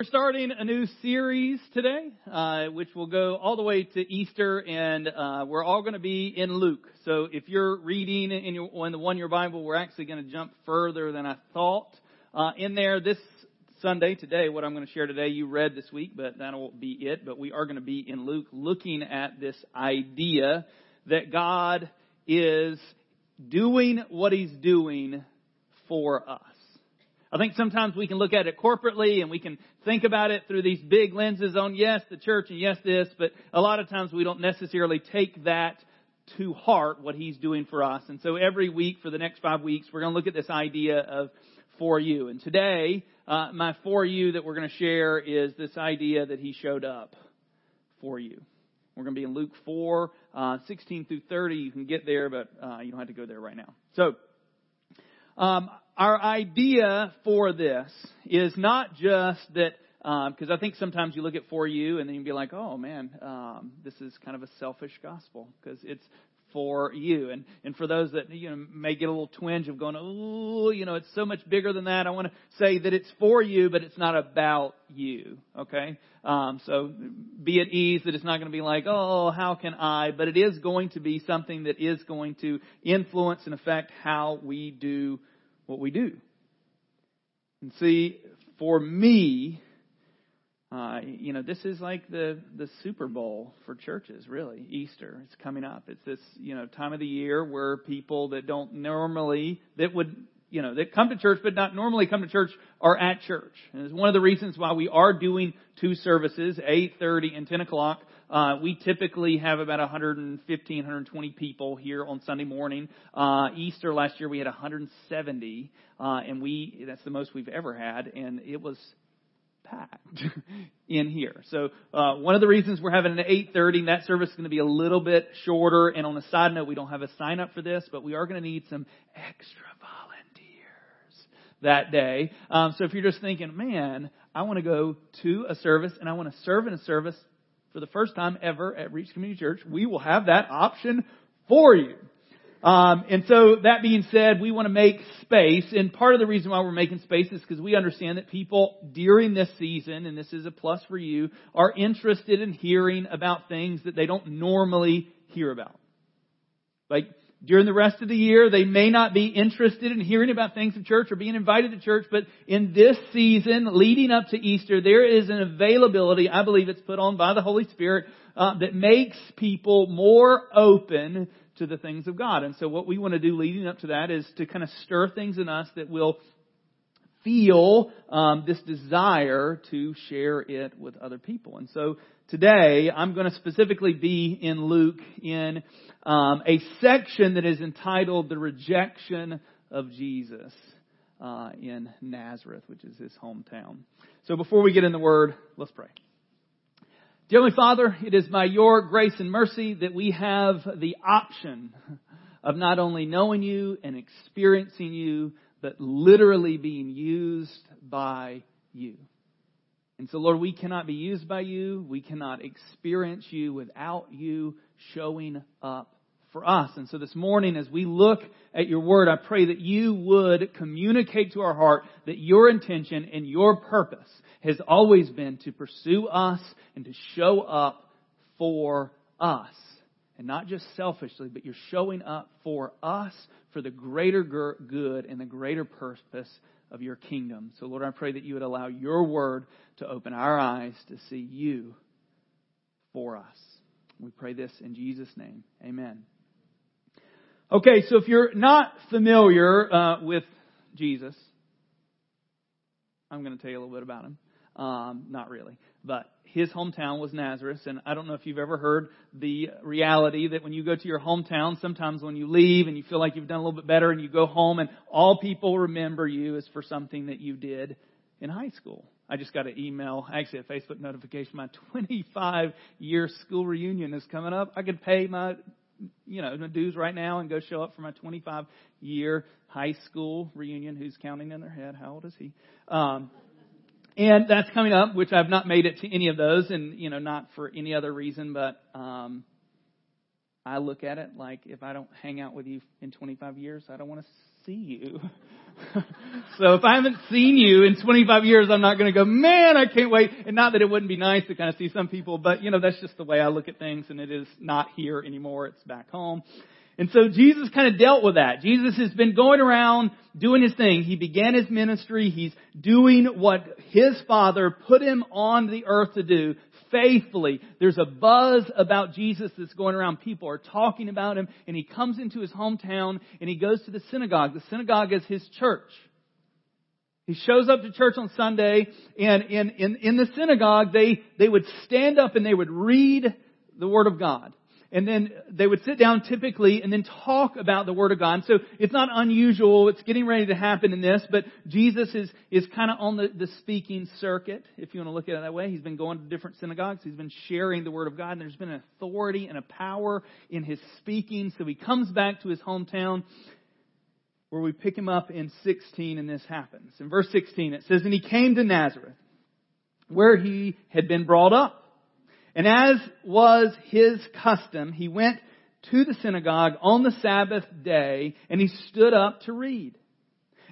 We're starting a new series today, uh, which will go all the way to Easter, and uh, we're all going to be in Luke. So if you're reading in, your, in the one year Bible, we're actually going to jump further than I thought. Uh, in there this Sunday, today, what I'm going to share today, you read this week, but that'll be it. But we are going to be in Luke looking at this idea that God is doing what He's doing for us. I think sometimes we can look at it corporately and we can think about it through these big lenses on yes, the church and yes, this, but a lot of times we don't necessarily take that to heart what he's doing for us. And so every week for the next five weeks, we're going to look at this idea of for you. And today, uh, my for you that we're going to share is this idea that he showed up for you. We're going to be in Luke 4, uh, 16 through 30. You can get there, but uh, you don't have to go there right now. So, um, our idea for this is not just that, because um, I think sometimes you look at for you and then you be like, oh man, um, this is kind of a selfish gospel because it's for you. And and for those that you know may get a little twinge of going, oh, you know, it's so much bigger than that. I want to say that it's for you, but it's not about you. Okay, um, so be at ease that it's not going to be like, oh, how can I? But it is going to be something that is going to influence and affect how we do what we do. And see, for me, uh, you know, this is like the the Super Bowl for churches. Really, Easter. It's coming up. It's this you know time of the year where people that don't normally that would you know that come to church but not normally come to church are at church. And it's one of the reasons why we are doing two services, eight thirty and ten o'clock. Uh, we typically have about 115, 120 people here on Sunday morning. Uh, Easter last year we had 170, uh, and we that's the most we've ever had, and it was packed in here. So uh, one of the reasons we're having an 8:30, that service is going to be a little bit shorter. And on a side note, we don't have a sign up for this, but we are going to need some extra volunteers that day. Um, so if you're just thinking, man, I want to go to a service and I want to serve in a service for the first time ever at Reach Community Church, we will have that option for you. Um, and so that being said, we want to make space, and part of the reason why we're making space is because we understand that people during this season, and this is a plus for you, are interested in hearing about things that they don't normally hear about. Like during the rest of the year, they may not be interested in hearing about things of church or being invited to church, but in this season, leading up to Easter, there is an availability, I believe it's put on by the Holy Spirit, uh, that makes people more open to the things of God. And so what we want to do leading up to that is to kind of stir things in us that will feel um, this desire to share it with other people. And so today I'm going to specifically be in Luke in um, a section that is entitled "The Rejection of Jesus." Uh, in Nazareth, which is his hometown. So before we get in the word, let's pray. Dear Heavenly Father, it is by your grace and mercy that we have the option of not only knowing you and experiencing you, but literally being used by you. And so, Lord, we cannot be used by you. We cannot experience you without you showing up for us. And so this morning, as we look at your word, I pray that you would communicate to our heart that your intention and your purpose has always been to pursue us and to show up for us. And not just selfishly, but you're showing up for us for the greater good and the greater purpose of your kingdom. So, Lord, I pray that you would allow your word to open our eyes to see you for us. We pray this in Jesus' name. Amen. Okay, so if you're not familiar uh, with Jesus, I'm going to tell you a little bit about him. Um, not really. But his hometown was Nazareth, and I don't know if you've ever heard the reality that when you go to your hometown, sometimes when you leave and you feel like you've done a little bit better and you go home and all people remember you is for something that you did in high school. I just got an email, actually a Facebook notification, my 25 year school reunion is coming up. I could pay my, you know, dues right now and go show up for my 25 year high school reunion. Who's counting in their head? How old is he? Um, and that's coming up, which I've not made it to any of those, and you know, not for any other reason, but um, I look at it like if I don't hang out with you in 25 years, I don't want to see you. so if I haven't seen you in 25 years, I'm not going to go, man, I can't wait. And not that it wouldn't be nice to kind of see some people, but you know, that's just the way I look at things and it is not here anymore. It's back home. And so Jesus kind of dealt with that. Jesus has been going around doing his thing. He began his ministry. He's doing what his father put him on the earth to do faithfully. There's a buzz about Jesus that's going around. People are talking about him and he comes into his hometown and he goes to the synagogue. The synagogue is his church. He shows up to church on Sunday and in, in, in the synagogue they, they would stand up and they would read the Word of God and then they would sit down typically and then talk about the Word of God. So it's not unusual. It's getting ready to happen in this, but Jesus is, is kind of on the, the speaking circuit, if you want to look at it that way. He's been going to different synagogues. He's been sharing the Word of God, and there's been an authority and a power in his speaking. So he comes back to his hometown where we pick him up in 16 and this happens. In verse 16 it says, And he came to Nazareth, where he had been brought up. And as was his custom, he went to the synagogue on the Sabbath day and he stood up to read.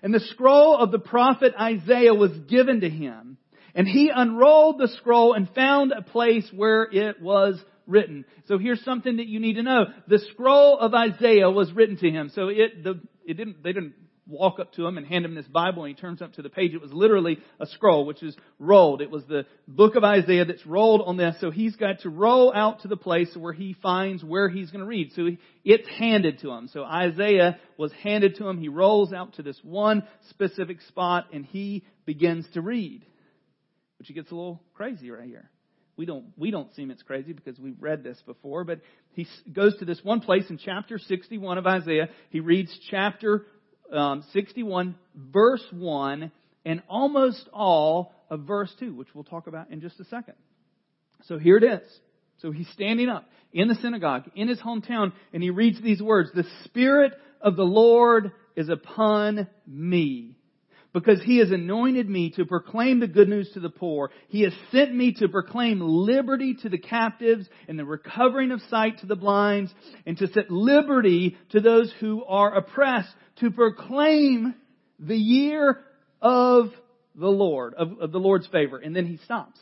And the scroll of the prophet Isaiah was given to him. And he unrolled the scroll and found a place where it was written. So here's something that you need to know. The scroll of Isaiah was written to him. So it, the, it didn't, they didn't walk up to him and hand him this Bible and he turns up to the page. It was literally a scroll, which is rolled. It was the book of Isaiah that's rolled on this. So he's got to roll out to the place where he finds where he's going to read. So it's handed to him. So Isaiah was handed to him. He rolls out to this one specific spot and he begins to read. Which he gets a little crazy right here. We don't, we don't seem it's crazy because we've read this before, but he goes to this one place in chapter 61 of Isaiah. He reads chapter um, 61, verse 1, and almost all of verse 2, which we'll talk about in just a second. So here it is. So he's standing up in the synagogue, in his hometown, and he reads these words, The Spirit of the Lord is upon me because he has anointed me to proclaim the good news to the poor. He has sent me to proclaim liberty to the captives and the recovering of sight to the blinds and to set liberty to those who are oppressed to proclaim the year of the Lord, of, of the Lord's favor. And then he stops,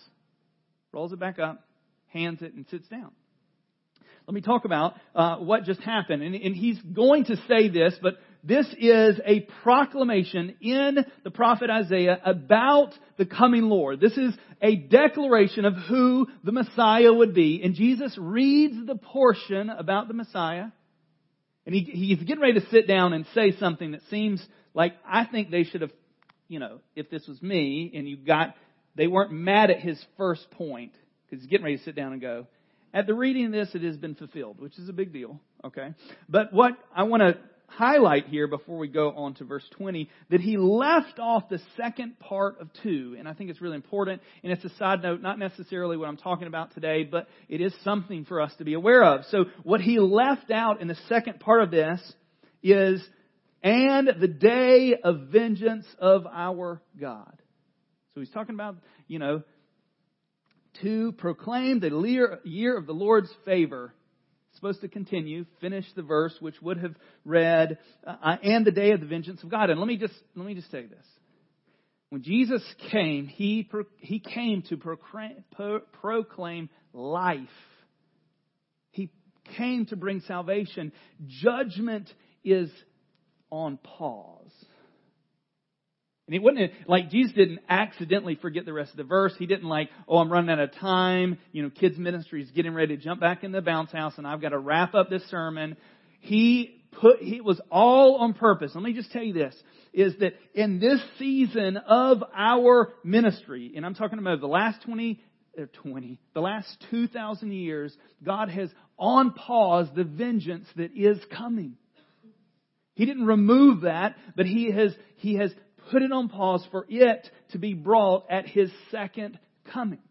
rolls it back up, hands it, and sits down. Let me talk about uh, what just happened. And, and he's going to say this, but this is a proclamation in the prophet Isaiah about the coming Lord. This is a declaration of who the Messiah would be. And Jesus reads the portion about the Messiah. And he, he's getting ready to sit down and say something that seems like I think they should have, you know, if this was me and you got, they weren't mad at his first point because he's getting ready to sit down and go, at the reading of this, it has been fulfilled, which is a big deal. Okay. But what I want to highlight here before we go on to verse 20 that he left off the second part of 2, and I think it's really important, and it's a side note, not necessarily what I'm talking about today, but it is something for us to be aware of. So what he left out in the second part of this is, and the day of vengeance of our God. So he's talking about, you know, to proclaim the year of the Lord's favor supposed to continue, finish the verse, which would have read, uh, and the day of the vengeance of God. And let me just, let me just say this. When Jesus came, he, pro, he came to proclaim, pro, proclaim life. He came to bring salvation. Judgment is on pause. And it wasn't like Jesus didn't accidentally forget the rest of the verse. He didn't like, oh, I'm running out of time. You know, kids ministry is getting ready to jump back in the bounce house and I've got to wrap up this sermon. He put, it was all on purpose. Let me just tell you this, is that in this season of our ministry, and I'm talking about the last 20, or 20, the last 2,000 years, God has on pause the vengeance that is coming. He didn't remove that, but He has, He has put it on pause for it to be brought at His second coming.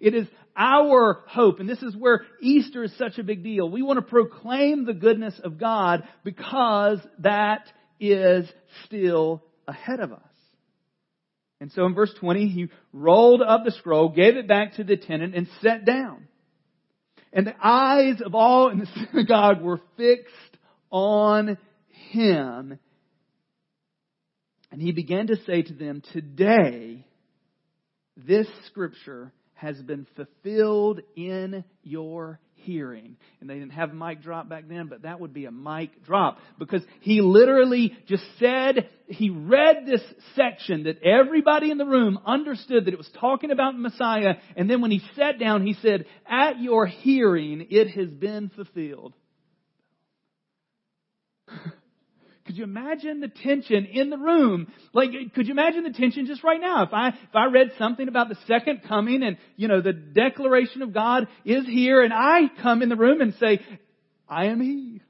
It is our hope, and this is where Easter is such a big deal. We want to proclaim the goodness of God because that is still ahead of us. And so in verse 20, he rolled up the scroll, gave it back to the tenant, and sat down. And the eyes of all in the synagogue were fixed on him, And he began to say to them, Today, this scripture has been fulfilled in your hearing. And they didn't have a mic drop back then, but that would be a mic drop because he literally just said, he read this section that everybody in the room understood that it was talking about Messiah. And then when he sat down, he said, at your hearing, it has been fulfilled. Could you imagine the tension in the room? Like, could you imagine the tension just right now? If I, if I read something about the second coming and, you know, the declaration of God is here and I come in the room and say, I am He.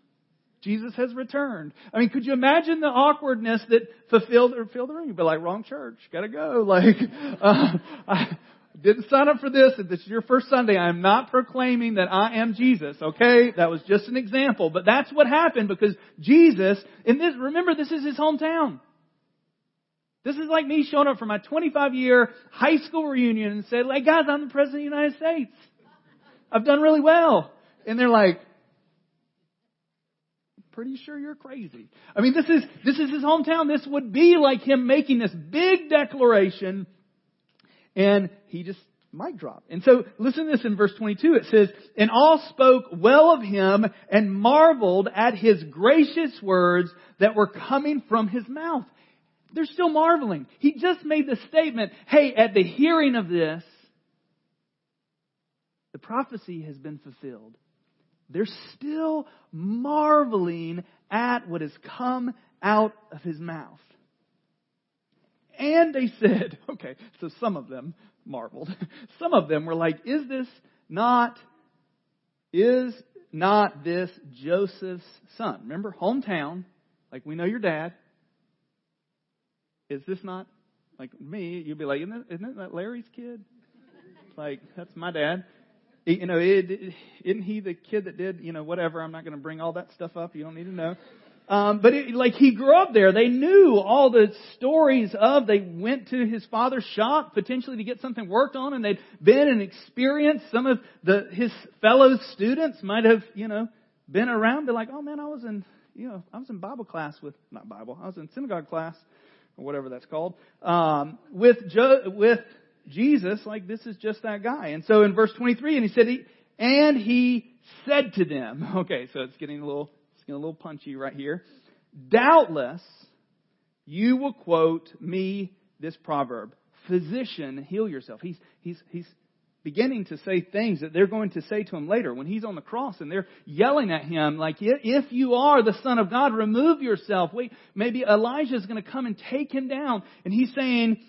Jesus has returned. I mean, could you imagine the awkwardness that fulfilled, or filled the room? You'd be like, wrong church, gotta go. Like, uh, I, didn't sign up for this. If this is your first Sunday, I am not proclaiming that I am Jesus, okay? That was just an example. But that's what happened because Jesus, and this, remember this is his hometown. This is like me showing up for my 25 year high school reunion and say, like, guys, I'm the President of the United States. I've done really well. And they're like, pretty sure you're crazy. I mean, this is, this is his hometown. This would be like him making this big declaration and he just mic drop. And so listen to this in verse 22. It says, And all spoke well of him and marveled at his gracious words that were coming from his mouth. They're still marveling. He just made the statement, hey, at the hearing of this, the prophecy has been fulfilled. They're still marveling at what has come out of his mouth. And they said, okay, so some of them marveled. Some of them were like, is this not, is not this Joseph's son? Remember, hometown, like we know your dad. Is this not, like me, you'd be like, isn't, that, isn't that Larry's kid? Like, that's my dad. You know, isn't he the kid that did, you know, whatever? I'm not going to bring all that stuff up. You don't need to know. Um, but it, like he grew up there, they knew all the stories of. They went to his father's shop potentially to get something worked on, and they'd been and experienced. Some of the his fellow students might have, you know, been around. They're like, "Oh man, I was in, you know, I was in Bible class with not Bible. I was in synagogue class or whatever that's called um, with jo- with Jesus. Like this is just that guy." And so in verse 23, and he said, he, "And he said to them." Okay, so it's getting a little getting a little punchy right here. Doubtless, you will quote me this proverb. Physician, heal yourself. He's, he's, he's beginning to say things that they're going to say to him later when he's on the cross and they're yelling at him like, if you are the son of God, remove yourself. Wait, maybe Elijah's going to come and take him down. And he's saying,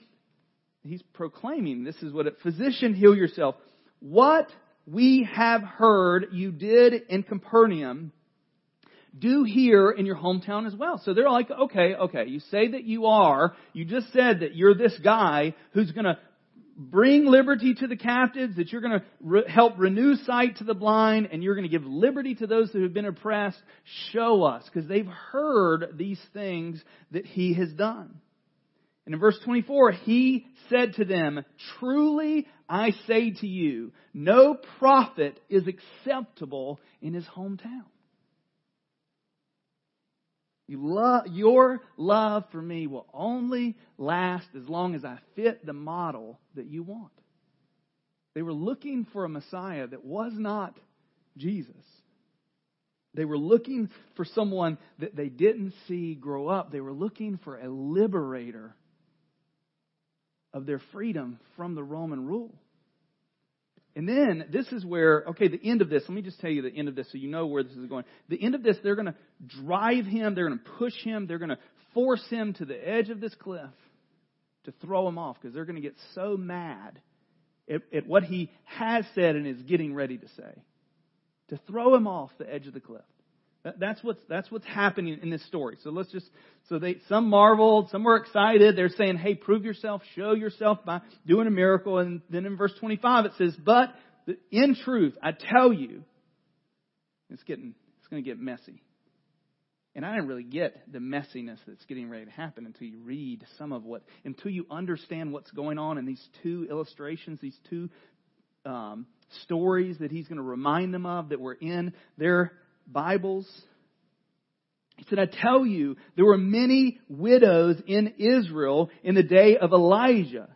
he's proclaiming, this is what it, physician, heal yourself. What we have heard you did in Capernaum, do here in your hometown as well. So they're like, okay, okay, you say that you are, you just said that you're this guy who's gonna bring liberty to the captives, that you're gonna re- help renew sight to the blind, and you're gonna give liberty to those who have been oppressed. Show us, because they've heard these things that he has done. And in verse 24, he said to them, Truly I say to you, no prophet is acceptable in his hometown. You love, your love for me will only last as long as I fit the model that you want. They were looking for a Messiah that was not Jesus. They were looking for someone that they didn't see grow up. They were looking for a liberator of their freedom from the Roman rule. And then this is where, okay, the end of this, let me just tell you the end of this so you know where this is going. The end of this, they're going to drive him, they're going to push him, they're going to force him to the edge of this cliff to throw him off because they're going to get so mad at, at what he has said and is getting ready to say. To throw him off the edge of the cliff. That's what's, that's what's happening in this story. So let's just, so they, some marveled, some were excited. They're saying, hey, prove yourself, show yourself by doing a miracle. And then in verse 25 it says, but in truth, I tell you, it's getting, it's going to get messy. And I didn't really get the messiness that's getting ready to happen until you read some of what, until you understand what's going on in these two illustrations, these two um, stories that he's going to remind them of that were in their Bibles. He said, I tell you, there were many widows in Israel in the day of Elijah,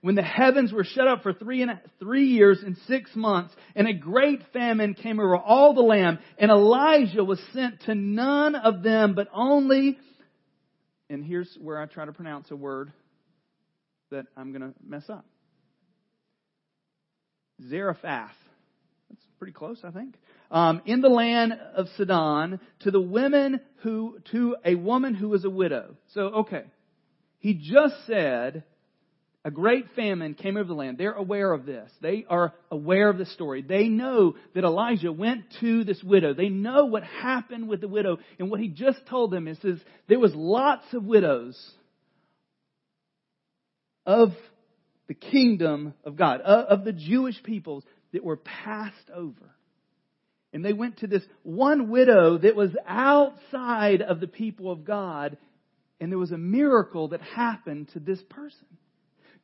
when the heavens were shut up for three, and, three years and six months, and a great famine came over all the land, and Elijah was sent to none of them, but only, and here's where I try to pronounce a word that I'm going to mess up. Zarephath. That's pretty close, I think um, in the land of Sidon to the women who, to a woman who was a widow. So, okay. He just said a great famine came over the land. They're aware of this. They are aware of the story. They know that Elijah went to this widow. They know what happened with the widow. And what he just told them is, is there was lots of widows of the kingdom of God, of the Jewish peoples that were passed over. And they went to this one widow that was outside of the people of God, and there was a miracle that happened to this person.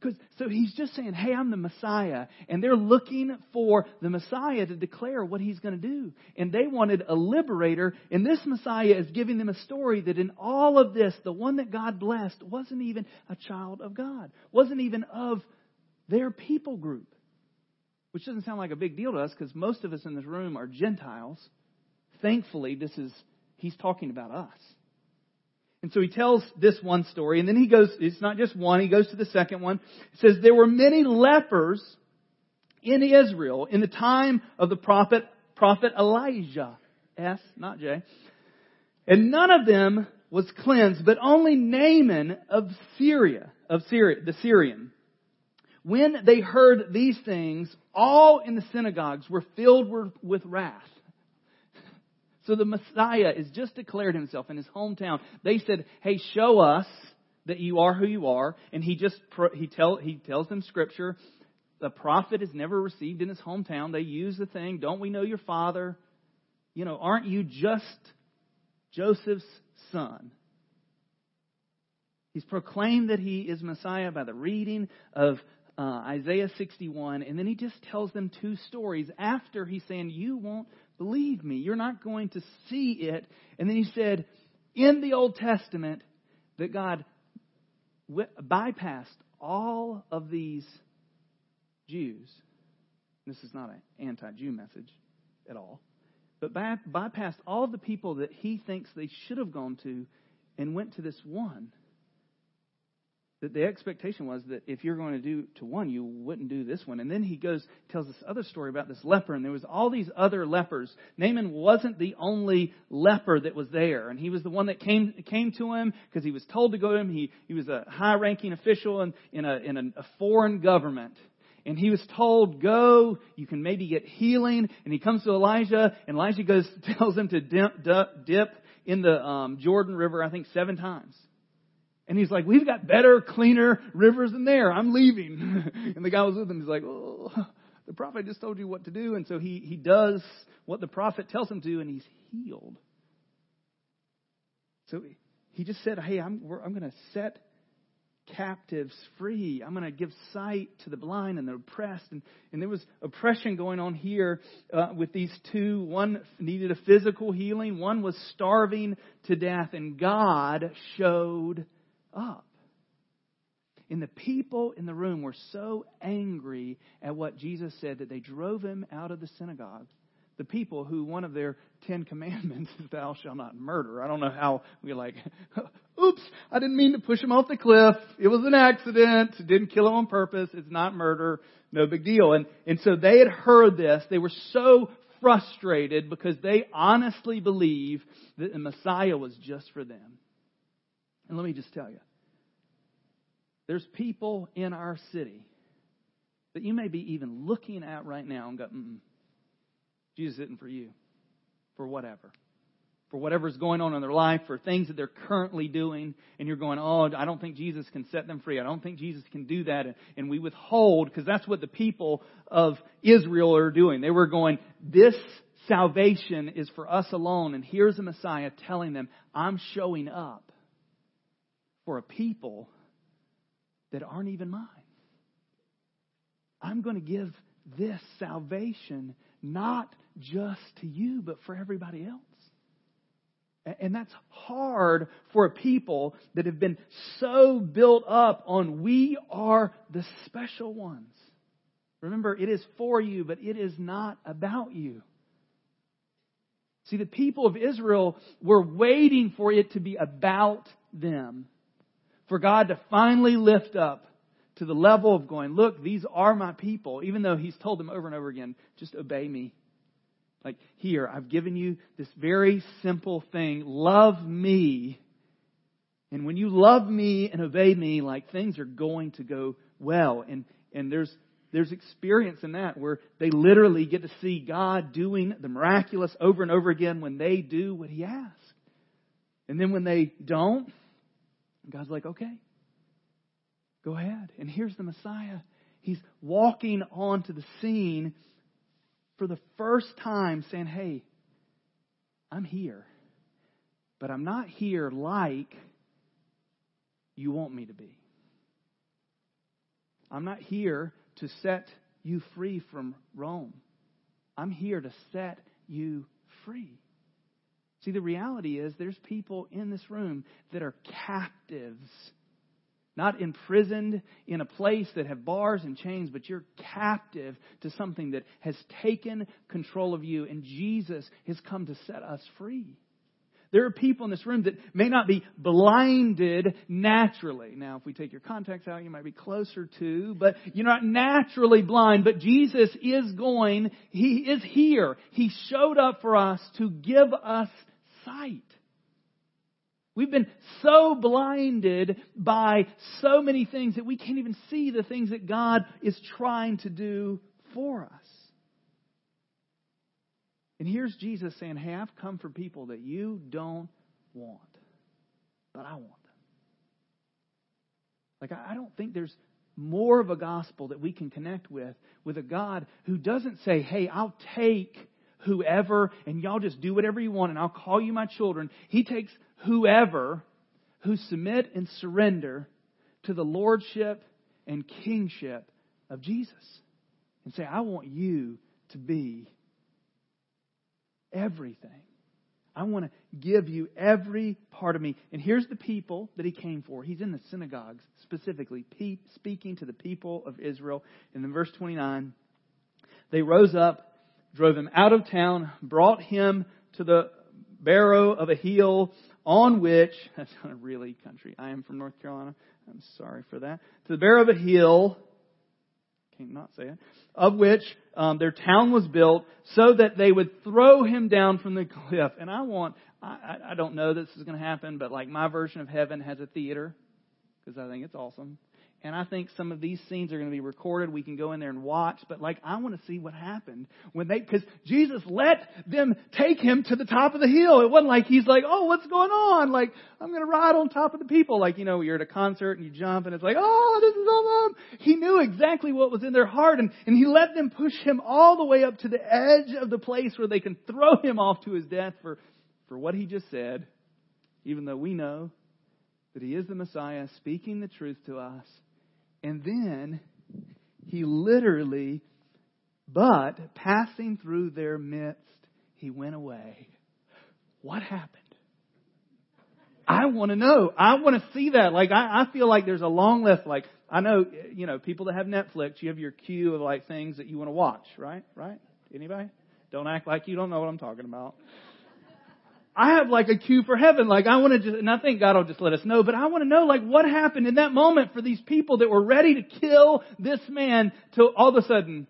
Because so he's just saying, hey, I'm the Messiah. And they're looking for the Messiah to declare what he's going to do. And they wanted a liberator. And this Messiah is giving them a story that in all of this, the one that God blessed wasn't even a child of God, wasn't even of their people group which doesn't sound like a big deal to us because most of us in this room are Gentiles. Thankfully, this is, he's talking about us. And so he tells this one story, and then he goes, it's not just one, he goes to the second one. It says, There were many lepers in Israel in the time of the prophet, prophet Elisha. S, not J. And none of them was cleansed, but only Naaman of Syria, of Syria, the Syrian. When they heard these things, all in the synagogues were filled with wrath. So the Messiah has just declared himself in his hometown. They said, "Hey, show us that you are who you are." And he just he tell he tells them scripture. The prophet is never received in his hometown. They use the thing, "Don't we know your father?" You know, aren't you just Joseph's son? He's proclaimed that he is Messiah by the reading of uh, Isaiah 61, and then he just tells them two stories after he's saying, You won't believe me. You're not going to see it. And then he said, In the Old Testament, that God bypassed all of these Jews. This is not an anti Jew message at all. But by, bypassed all of the people that he thinks they should have gone to and went to this one that the expectation was that if you're going to do to one, you wouldn't do this one. And then he goes, tells this other story about this leper, and there was all these other lepers. Naaman wasn't the only leper that was there, and he was the one that came came to him because he was told to go to him. He he was a high-ranking official in in a in a foreign government. And he was told, go, you can maybe get healing. And he comes to Elijah, and Elijah goes, tells him to dip, dip in the um, Jordan River, I think, seven times. And he's like, we've got better, cleaner rivers than there. I'm leaving. and the guy was with him. He's like, oh, the prophet just told you what to do. And so he, he does what the prophet tells him to, do, and he's healed. So he just said, hey, I'm, I'm going to set captives free. I'm going to give sight to the blind and the oppressed. And, and there was oppression going on here uh, with these two. One needed a physical healing, one was starving to death, and God showed up. And the people in the room were so angry at what Jesus said that they drove him out of the synagogue. The people who one of their Ten Commandments is, Thou shalt not murder. I don't know how we're like, Oops, I didn't mean to push him off the cliff. It was an accident. Didn't kill him on purpose. It's not murder. No big deal. And, and so they had heard this. They were so frustrated because they honestly believe that the Messiah was just for them. And let me just tell you there's people in our city that you may be even looking at right now and go, Mm-mm, Jesus isn't for you, for whatever. For whatever's going on in their life, for things that they're currently doing, and you're going, Oh, I don't think Jesus can set them free. I don't think Jesus can do that. And we withhold, because that's what the people of Israel are doing. They were going, This salvation is for us alone, and here's a Messiah telling them, I'm showing up for a people that aren't even mine. I'm going to give this salvation not just to you, but for everybody else. And that's hard for a people that have been so built up on we are the special ones. Remember, it is for you, but it is not about you. See, the people of Israel were waiting for it to be about them. For God to finally lift up to the level of going, look, these are my people, even though He's told them over and over again, just obey me. Like, here, I've given you this very simple thing. Love me. And when you love me and obey me, like, things are going to go well. And, and there's, there's experience in that where they literally get to see God doing the miraculous over and over again when they do what He asks. And then when they don't, God's like, okay, go ahead. And here's the Messiah. He's walking onto the scene for the first time saying, Hey, I'm here, but I'm not here like you want me to be. I'm not here to set you free from Rome. I'm here to set you free. See, the reality is there's people in this room that are captives not imprisoned in a place that have bars and chains, but you're captive to something that has taken control of you. And Jesus has come to set us free. There are people in this room that may not be blinded naturally. Now, if we take your contacts out, you might be closer to, but you're not naturally blind. But Jesus is going, He is here. He showed up for us to give us sight. We've been so blinded by so many things that we can't even see the things that God is trying to do for us. And here's Jesus saying, Hey, I've come for people that you don't want, but I want them. Like, I don't think there's more of a gospel that we can connect with, with a God who doesn't say, Hey, I'll take whoever and y'all just do whatever you want and I'll call you my children. He takes whoever who submit and surrender to the lordship and kingship of Jesus and say, I want you to be everything. I want to give you every part of me. And here's the people that he came for. He's in the synagogues, specifically speaking to the people of Israel. And in verse 29, they rose up, drove him out of town, brought him to the barrow of a hill on which, that's not a really country. I am from North Carolina. I'm sorry for that. To the bear of a hill, can't not say it, of which um, their town was built so that they would throw him down from the cliff. And I want, I, I don't know this is going to happen, but like my version of heaven has a theater because I think it's awesome. And I think some of these scenes are going to be recorded. We can go in there and watch. But like, I want to see what happened when they, because Jesus let them take him to the top of the hill. It wasn't like he's like, oh, what's going on? Like, I'm going to ride on top of the people. Like, you know, you're at a concert and you jump and it's like, oh, this is awesome. He knew exactly what was in their heart and, and he let them push him all the way up to the edge of the place where they can throw him off to his death for, for what he just said, even though we know that he is the Messiah speaking the truth to us and then he literally, but passing through their midst, he went away. What happened? I want to know. I want to see that. Like, I, I feel like there's a long list. Like, I know, you know, people that have Netflix, you have your queue of like things that you want to watch, right? Right? Anybody? Don't act like you don't know what I'm talking about. I have like a queue for heaven. Like I want to just, and I think God will just let us know, but I want to know like what happened in that moment for these people that were ready to kill this man till all of a sudden,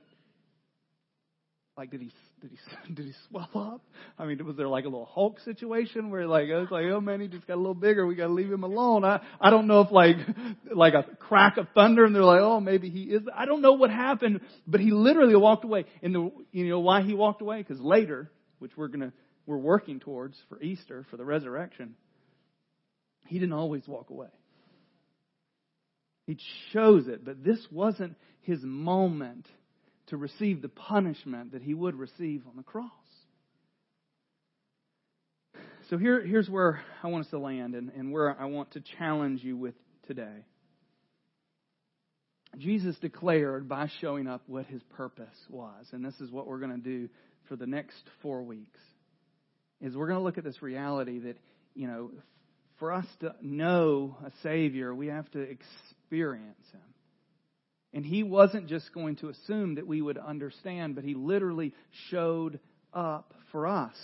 like did he, did he, did he swell up? I mean, was there like a little Hulk situation where like, it was like, oh man, he just got a little bigger. We got to leave him alone. I, I don't know if like, like a crack of thunder and they're like, oh, maybe he is. I don't know what happened, but he literally walked away. And the, you know why he walked away? Because later, which we're going to we're working towards for Easter, for the resurrection, he didn't always walk away. He chose it, but this wasn't his moment to receive the punishment that he would receive on the cross. So here, here's where I want us to land and, and where I want to challenge you with today. Jesus declared by showing up what his purpose was, and this is what we're going to do for the next four weeks. Is we're going to look at this reality that, you know, for us to know a Savior, we have to experience Him. And He wasn't just going to assume that we would understand, but He literally showed up for us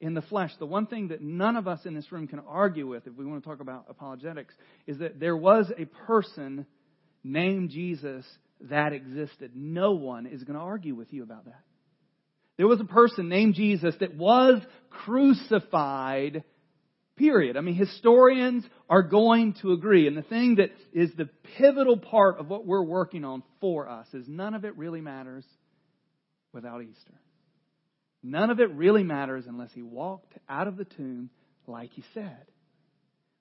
in the flesh. The one thing that none of us in this room can argue with, if we want to talk about apologetics, is that there was a person named Jesus that existed. No one is going to argue with you about that. There was a person named Jesus that was crucified, period. I mean, historians are going to agree. And the thing that is the pivotal part of what we're working on for us is none of it really matters without Easter. None of it really matters unless he walked out of the tomb like he said.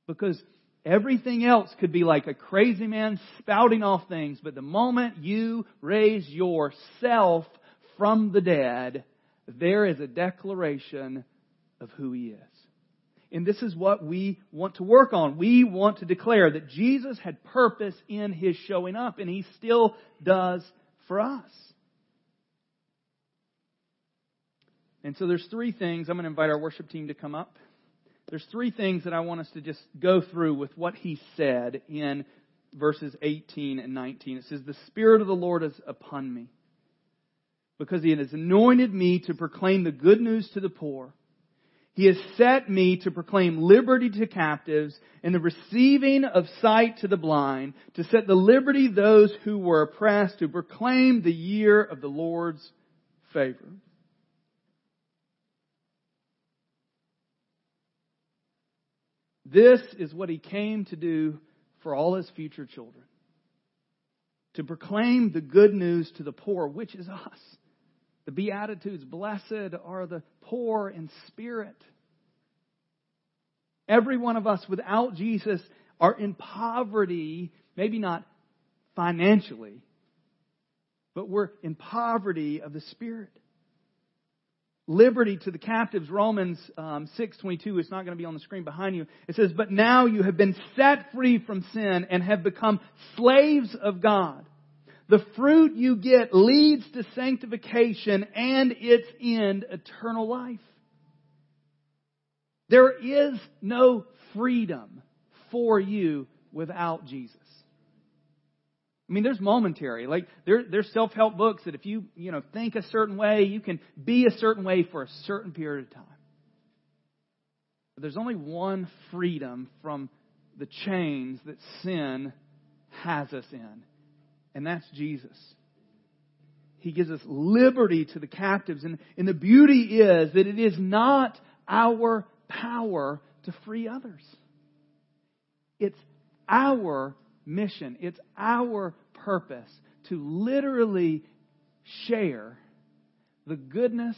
Because everything else could be like a crazy man spouting off things, but the moment you raise yourself from the dead, there is a declaration of who he is. And this is what we want to work on. We want to declare that Jesus had purpose in his showing up, and he still does for us. And so there's three things. I'm going to invite our worship team to come up. There's three things that I want us to just go through with what he said in verses 18 and 19. It says, The Spirit of the Lord is upon me because he has anointed me to proclaim the good news to the poor. He has set me to proclaim liberty to captives and the receiving of sight to the blind, to set the liberty those who were oppressed, to proclaim the year of the Lord's favor. This is what he came to do for all his future children. To proclaim the good news to the poor, which is us. The Beatitudes, blessed are the poor in spirit. Every one of us without Jesus are in poverty, maybe not financially, but we're in poverty of the spirit. Liberty to the captives, Romans um, 6.22, it's not going to be on the screen behind you. It says, But now you have been set free from sin and have become slaves of God. The fruit you get leads to sanctification and its end, eternal life. There is no freedom for you without Jesus. I mean, there's momentary. Like, there, there's self-help books that if you, you know, think a certain way, you can be a certain way for a certain period of time. But there's only one freedom from the chains that sin has us in and that's Jesus. He gives us liberty to the captives. And, and the beauty is that it is not our power to free others. It's our mission, it's our purpose to literally share the goodness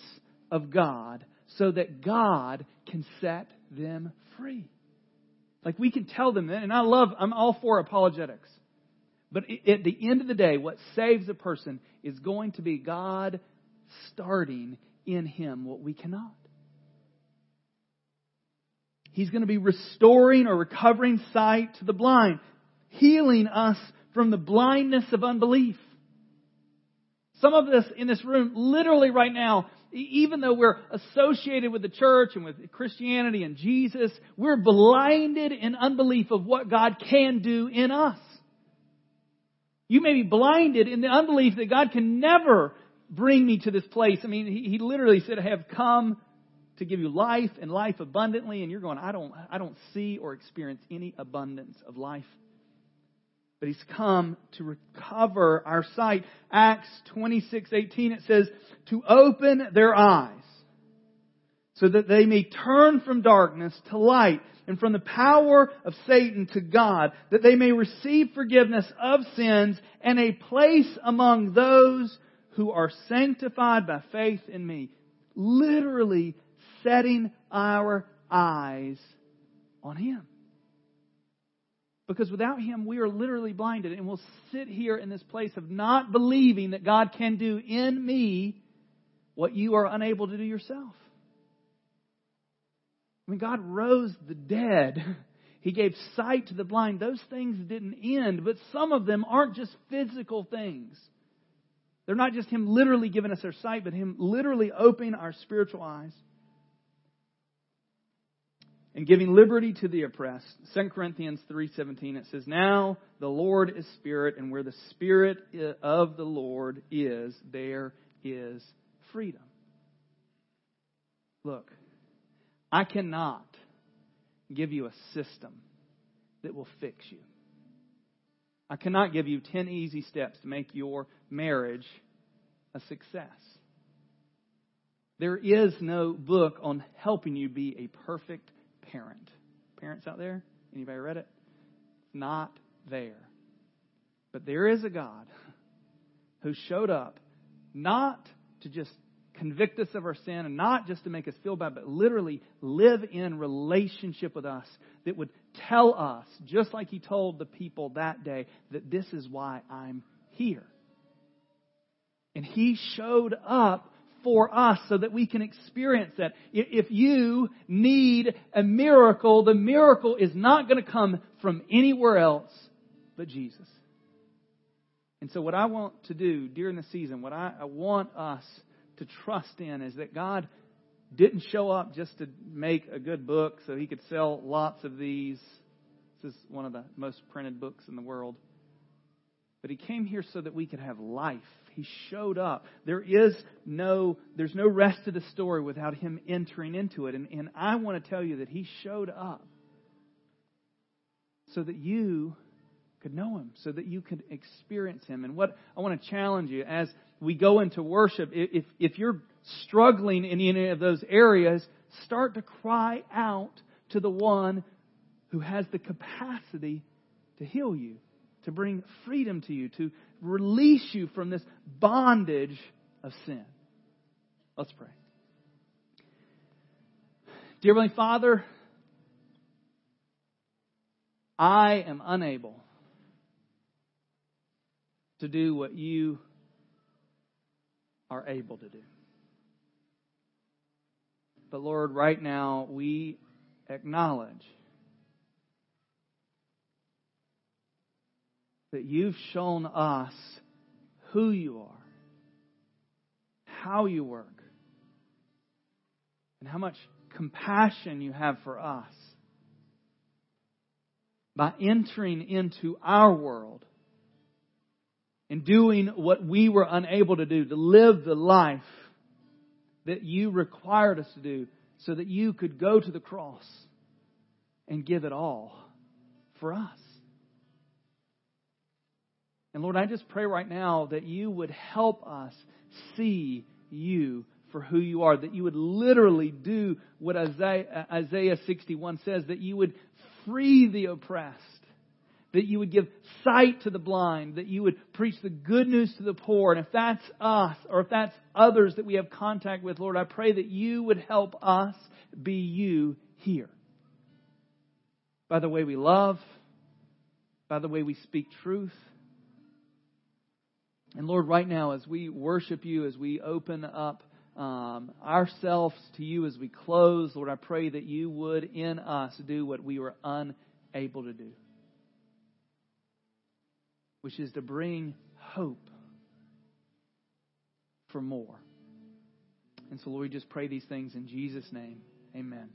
of God so that God can set them free. Like we can tell them that, and I love, I'm all for apologetics. But at the end of the day, what saves a person is going to be God starting in him what we cannot. He's going to be restoring or recovering sight to the blind, healing us from the blindness of unbelief. Some of us in this room, literally right now, even though we're associated with the church and with Christianity and Jesus, we're blinded in unbelief of what God can do in us. You may be blinded in the unbelief that God can never bring me to this place. I mean, he, he literally said, I have come to give you life and life abundantly. And you're going, I don't, I don't see or experience any abundance of life. But he's come to recover our sight. Acts 26, 18, it says, to open their eyes so that they may turn from darkness to light and from the power of Satan to God, that they may receive forgiveness of sins and a place among those who are sanctified by faith in me. Literally setting our eyes on Him. Because without Him, we are literally blinded and we'll sit here in this place of not believing that God can do in me what you are unable to do yourself. When God rose the dead, He gave sight to the blind. Those things didn't end, but some of them aren't just physical things. They're not just Him literally giving us our sight, but Him literally opening our spiritual eyes. and giving liberty to the oppressed. 2 Corinthians 3:17 it says, "Now the Lord is spirit, and where the spirit of the Lord is, there is freedom." Look, I cannot give you a system that will fix you. I cannot give you 10 easy steps to make your marriage a success. There is no book on helping you be a perfect parent. Parents out there? Anybody read it? It's not there. But there is a God who showed up not to just convict us of our sin and not just to make us feel bad, but literally live in relationship with us that would tell us, just like he told the people that day, that this is why I'm here. And he showed up for us so that we can experience that. If you need a miracle, the miracle is not going to come from anywhere else but Jesus. And so, what I want to do during the season, what I, want us to trust in is that God didn't show up just to make a good book so he could sell lots of these. This is one of the most printed books in the world. But he came here so that we could have life he showed up. There is no, there's no rest to the story without him entering into it. And, and I want to tell you that he showed up so that you could know him, so that you could experience him. And what I want to challenge you as we go into worship, if, if you're struggling in any of those areas, start to cry out to the one who has the capacity to heal you, to bring freedom to you, to release you from this bondage of sin. Let's pray. Dear Heavenly Father, I am unable to do what you are able to do. But Lord, right now we acknowledge that you've shown us who you are, how you work, and how much compassion you have for us by entering into our world and doing what we were unable to do, to live the life that you required us to do so that you could go to the cross and give it all for us. And Lord, I just pray right now that you would help us see you for who you are, that you would literally do what Isaiah, Isaiah 61 says, that you would free the oppressed, that you would give sight to the blind, that you would preach the good news to the poor. And if that's us, or if that's others that we have contact with, Lord, I pray that you would help us be you here. By the way we love, by the way we speak truth, and Lord, right now, as we worship you, as we open up um, ourselves to you as we close, Lord, I pray that you would in us do what we were unable to do, which is to bring hope for more. And so, Lord, we just pray these things in Jesus' name. Amen.